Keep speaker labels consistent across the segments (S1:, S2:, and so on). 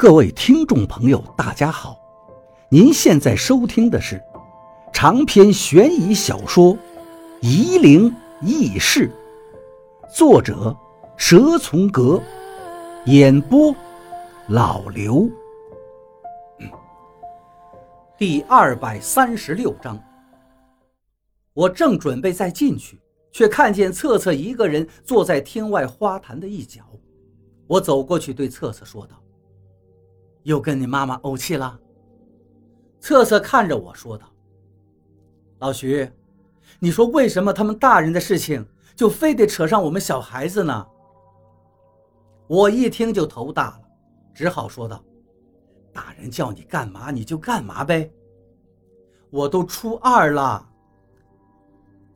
S1: 各位听众朋友，大家好！您现在收听的是长篇悬疑小说《夷陵轶事》，作者蛇从阁，演播老刘。第二百三十六章，我正准备再进去，却看见策策一个人坐在厅外花坛的一角。我走过去，对策策说道。又跟你妈妈怄气了。策策看着我说道：“老徐，你说为什么他们大人的事情就非得扯上我们小孩子呢？”我一听就头大了，只好说道：“大人叫你干嘛你就干嘛呗。”我都初二了。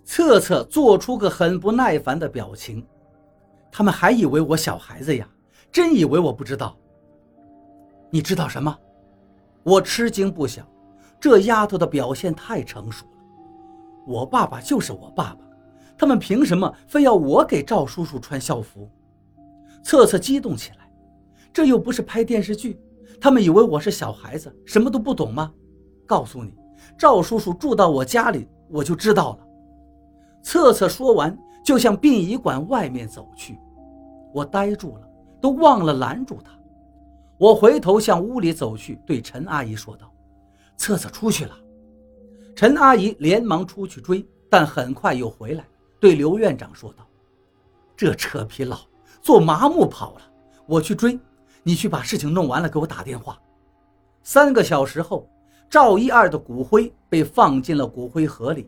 S1: 策策做出个很不耐烦的表情，他们还以为我小孩子呀，真以为我不知道。你知道什么？我吃惊不小，这丫头的表现太成熟了。我爸爸就是我爸爸，他们凭什么非要我给赵叔叔穿校服？策策激动起来，这又不是拍电视剧，他们以为我是小孩子，什么都不懂吗？告诉你，赵叔叔住到我家里，我就知道了。策策说完，就向殡仪馆外面走去，我呆住了，都忘了拦住他。我回头向屋里走去，对陈阿姨说道：“策策出去了。”陈阿姨连忙出去追，但很快又回来，对刘院长说道：“这扯皮佬做麻木跑了，我去追，你去把事情弄完了给我打电话。”三个小时后，赵一二的骨灰被放进了骨灰盒里，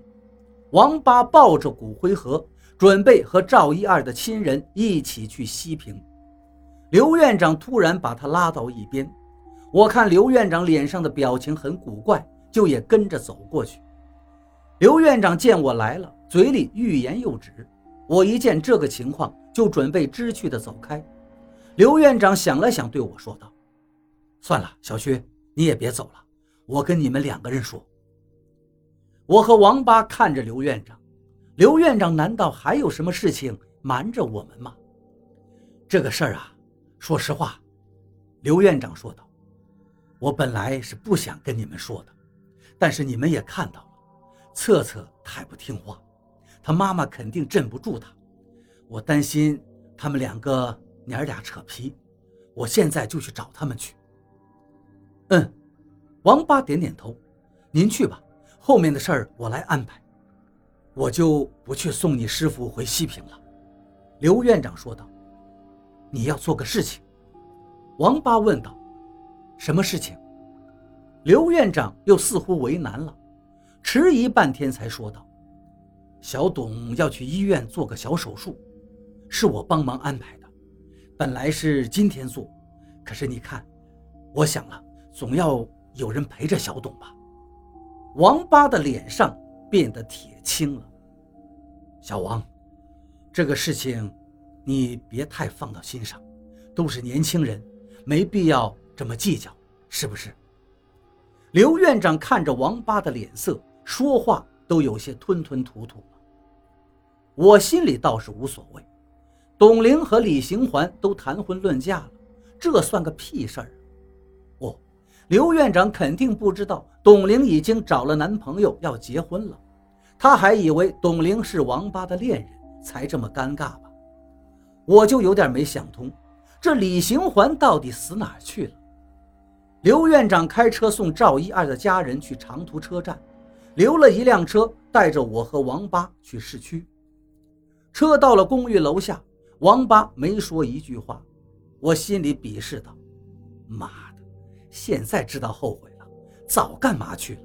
S1: 王八抱着骨灰盒，准备和赵一二的亲人一起去西平。刘院长突然把他拉到一边，我看刘院长脸上的表情很古怪，就也跟着走过去。刘院长见我来了，嘴里欲言又止。我一见这个情况，就准备知趣的走开。刘院长想了想，对我说道：“算了，小薛，你也别走了，我跟你们两个人说。”我和王八看着刘院长，刘院长难道还有什么事情瞒着我们吗？这个事儿啊。说实话，刘院长说道：“我本来是不想跟你们说的，但是你们也看到了，策策太不听话，他妈妈肯定镇不住他。我担心他们两个娘俩扯皮，我现在就去找他们去。”嗯，王八点点头：“您去吧，后面的事儿我来安排。我就不去送你师傅回西平了。”刘院长说道。你要做个事情，王八问道：“什么事情？”刘院长又似乎为难了，迟疑半天才说道：“小董要去医院做个小手术，是我帮忙安排的。本来是今天做，可是你看，我想了，总要有人陪着小董吧。”王八的脸上变得铁青了。小王，这个事情。你别太放到心上，都是年轻人，没必要这么计较，是不是？刘院长看着王八的脸色，说话都有些吞吞吐吐了。我心里倒是无所谓，董玲和李行环都谈婚论嫁了，这算个屁事儿啊！哦，刘院长肯定不知道董玲已经找了男朋友要结婚了，他还以为董玲是王八的恋人，才这么尴尬吧？我就有点没想通，这李行环到底死哪去了？刘院长开车送赵一二的家人去长途车站，留了一辆车带着我和王八去市区。车到了公寓楼下，王八没说一句话，我心里鄙视道：“妈的，现在知道后悔了，早干嘛去了？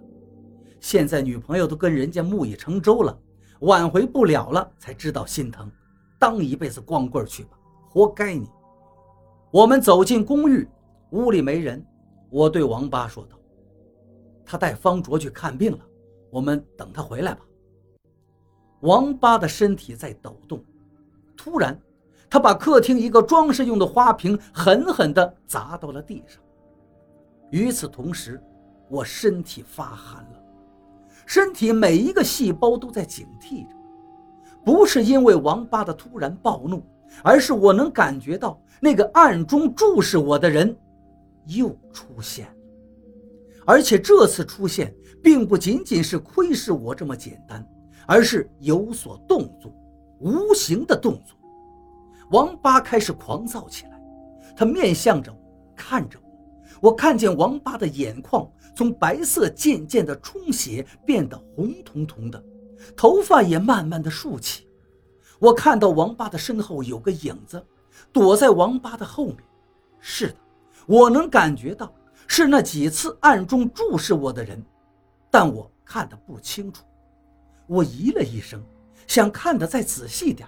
S1: 现在女朋友都跟人家木已成舟了，挽回不了了，才知道心疼。”当一辈子光棍去吧，活该你！我们走进公寓，屋里没人。我对王八说道：“他带方卓去看病了，我们等他回来吧。”王八的身体在抖动，突然，他把客厅一个装饰用的花瓶狠狠地砸到了地上。与此同时，我身体发寒了，身体每一个细胞都在警惕着。不是因为王八的突然暴怒，而是我能感觉到那个暗中注视我的人又出现了，而且这次出现并不仅仅是窥视我这么简单，而是有所动作，无形的动作。王八开始狂躁起来，他面向着我，看着我。我看见王八的眼眶从白色渐渐的充血，变得红彤彤的，头发也慢慢的竖起。我看到王八的身后有个影子，躲在王八的后面。是的，我能感觉到是那几次暗中注视我的人，但我看得不清楚。我咦了一声，想看得再仔细点。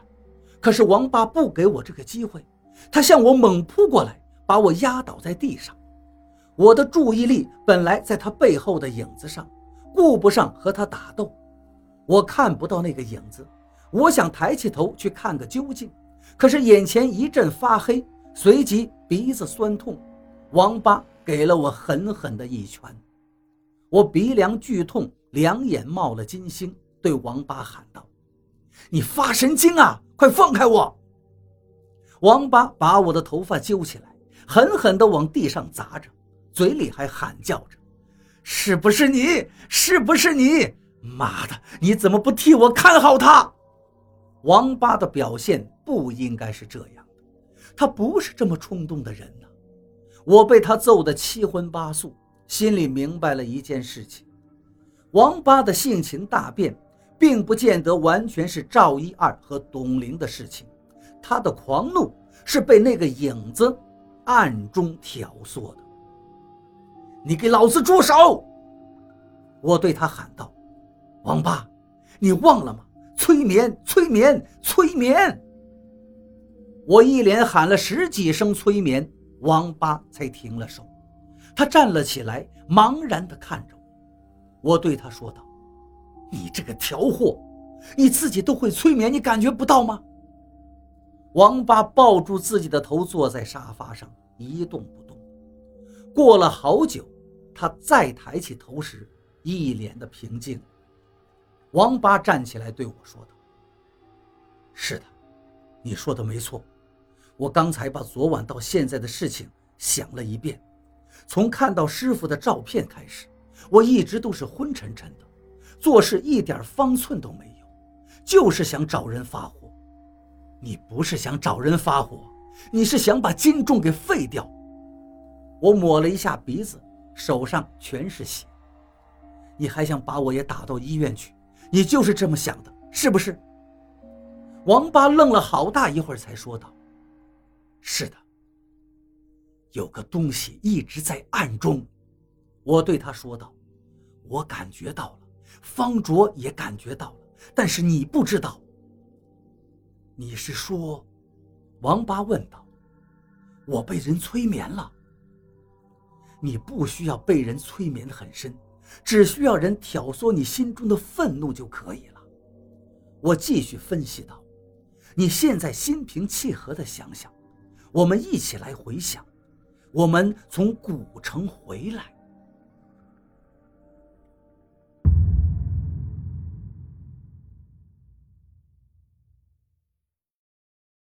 S1: 可是王八不给我这个机会，他向我猛扑过来，把我压倒在地上。我的注意力本来在他背后的影子上，顾不上和他打斗。我看不到那个影子，我想抬起头去看个究竟，可是眼前一阵发黑，随即鼻子酸痛。王八给了我狠狠的一拳，我鼻梁剧痛，两眼冒了金星，对王八喊道：“你发神经啊！”快放开我！王八把我的头发揪起来，狠狠地往地上砸着，嘴里还喊叫着：“是不是你？是不是你？妈的，你怎么不替我看好他？”王八的表现不应该是这样的，他不是这么冲动的人呢。我被他揍得七荤八素，心里明白了一件事情：王八的性情大变。并不见得完全是赵一二和董玲的事情，他的狂怒是被那个影子暗中挑唆的。你给老子住手！我对他喊道：“王八，你忘了吗？催眠，催眠，催眠！”我一连喊了十几声催眠，王八才停了手。他站了起来，茫然地看着我。我对他说道。你这个条货，你自己都会催眠，你感觉不到吗？王八抱住自己的头，坐在沙发上一动不动。过了好久，他再抬起头时，一脸的平静。王八站起来对我说道：“是的，你说的没错。我刚才把昨晚到现在的事情想了一遍，从看到师傅的照片开始，我一直都是昏沉沉的。”做事一点方寸都没有，就是想找人发火。你不是想找人发火，你是想把金重给废掉。我抹了一下鼻子，手上全是血。你还想把我也打到医院去？你就是这么想的，是不是？王八愣了好大一会儿，才说道：“是的，有个东西一直在暗中。”我对他说道：“我感觉到了。”方卓也感觉到了，但是你不知道。你是说，王八问道：“我被人催眠了？”你不需要被人催眠的很深，只需要人挑唆你心中的愤怒就可以了。我继续分析道：“你现在心平气和的想想，我们一起来回想，我们从古城回来。”